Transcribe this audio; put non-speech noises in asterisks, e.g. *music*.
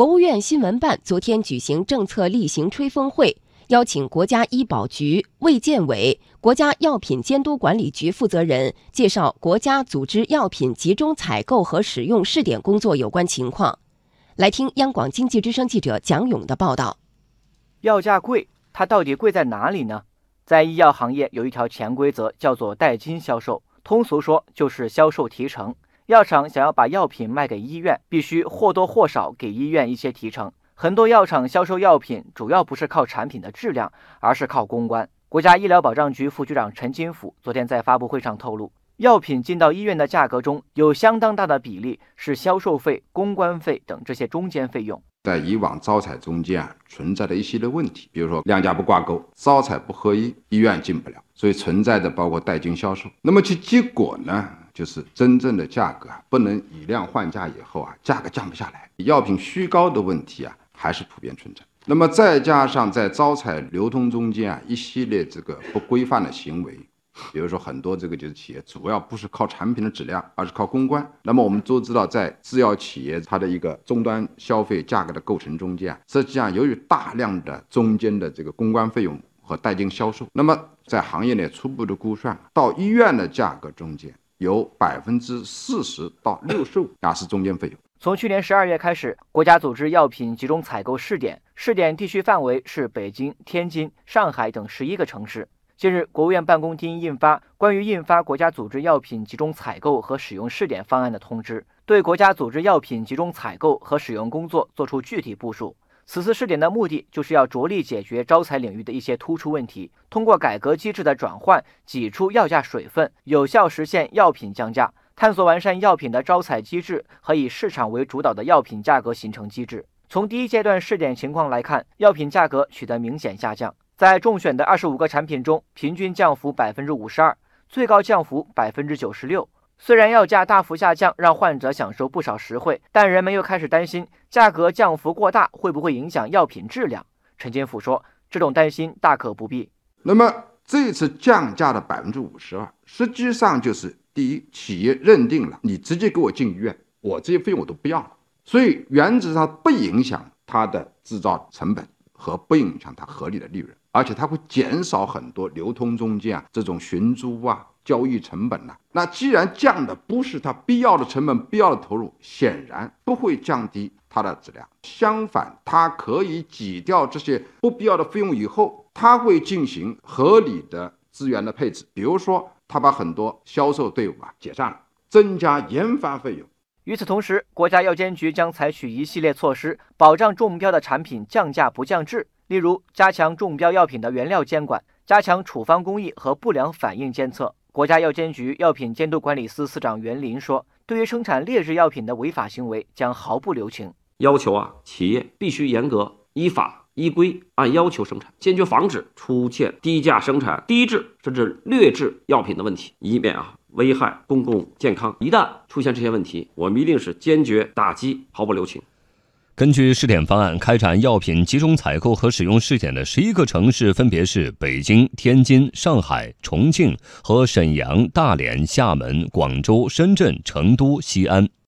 国务院新闻办昨天举行政策例行吹风会，邀请国家医保局、卫健委、国家药品监督管理局负责人介绍国家组织药品集中采购和使用试点工作有关情况。来听央广经济之声记者蒋勇的报道。药价贵，它到底贵在哪里呢？在医药行业有一条潜规则，叫做代金销售，通俗说就是销售提成。药厂想要把药品卖给医院，必须或多或少给医院一些提成。很多药厂销售药品，主要不是靠产品的质量，而是靠公关。国家医疗保障局副局长陈金甫昨天在发布会上透露，药品进到医院的价格中有相当大的比例是销售费、公关费等这些中间费用。在以往招采中间啊，存在的一系列问题，比如说量价不挂钩、招采不合一，医院进不了，所以存在的包括代金销售。那么其结果呢？就是真正的价格啊，不能以量换价，以后啊，价格降不下来，药品虚高的问题啊，还是普遍存在。那么再加上在招采流通中间啊，一系列这个不规范的行为，比如说很多这个就是企业主要不是靠产品的质量，而是靠公关。那么我们都知道，在制药企业它的一个终端消费价格的构成中间啊，实际上由于大量的中间的这个公关费用和代金销售，那么在行业内初步的估算，到医院的价格中间。有百分之四十到六十五 *coughs* 啊是中间费用。从去年十二月开始，国家组织药品集中采购试点，试点地区范围是北京、天津、上海等十一个城市。近日，国务院办公厅印发《关于印发国家组织药品集中采购和使用试点方案的通知》，对国家组织药品集中采购和使用工作作出具体部署。此次试点的目的，就是要着力解决招采领域的一些突出问题，通过改革机制的转换，挤出药价水分，有效实现药品降价，探索完善药品的招采机制和以市场为主导的药品价格形成机制。从第一阶段试点情况来看，药品价格取得明显下降，在中选的二十五个产品中，平均降幅百分之五十二，最高降幅百分之九十六。虽然药价大幅下降，让患者享受不少实惠，但人们又开始担心价格降幅过大会不会影响药品质量。陈金甫说：“这种担心大可不必。那么这次降价的百分之五十二，实际上就是第一，企业认定了你直接给我进医院，我这些费用我都不要了，所以原则上不影响它的制造成本和不影响它合理的利润，而且它会减少很多流通中间啊这种寻租啊。”交易成本呢？那既然降的不是它必要的成本、必要的投入，显然不会降低它的质量。相反，它可以挤掉这些不必要的费用以后，它会进行合理的资源的配置。比如说，它把很多销售队伍啊解散了，增加研发费用。与此同时，国家药监局将采取一系列措施，保障中标的产品降价不降质。例如，加强中标药品的原料监管，加强处方工艺和不良反应监测。国家药监局药品监督管理司司长袁林说：“对于生产劣质药品的违法行为，将毫不留情。要求啊，企业必须严格依法依规按要求生产，坚决防止出现低价生产、低质甚至劣质药品的问题，以免啊危害公共健康。一旦出现这些问题，我们一定是坚决打击，毫不留情。”根据试点方案，开展药品集中采购和使用试点的十一个城市分别是北京、天津、上海、重庆和沈阳、大连、厦门、广州、深圳、成都、西安。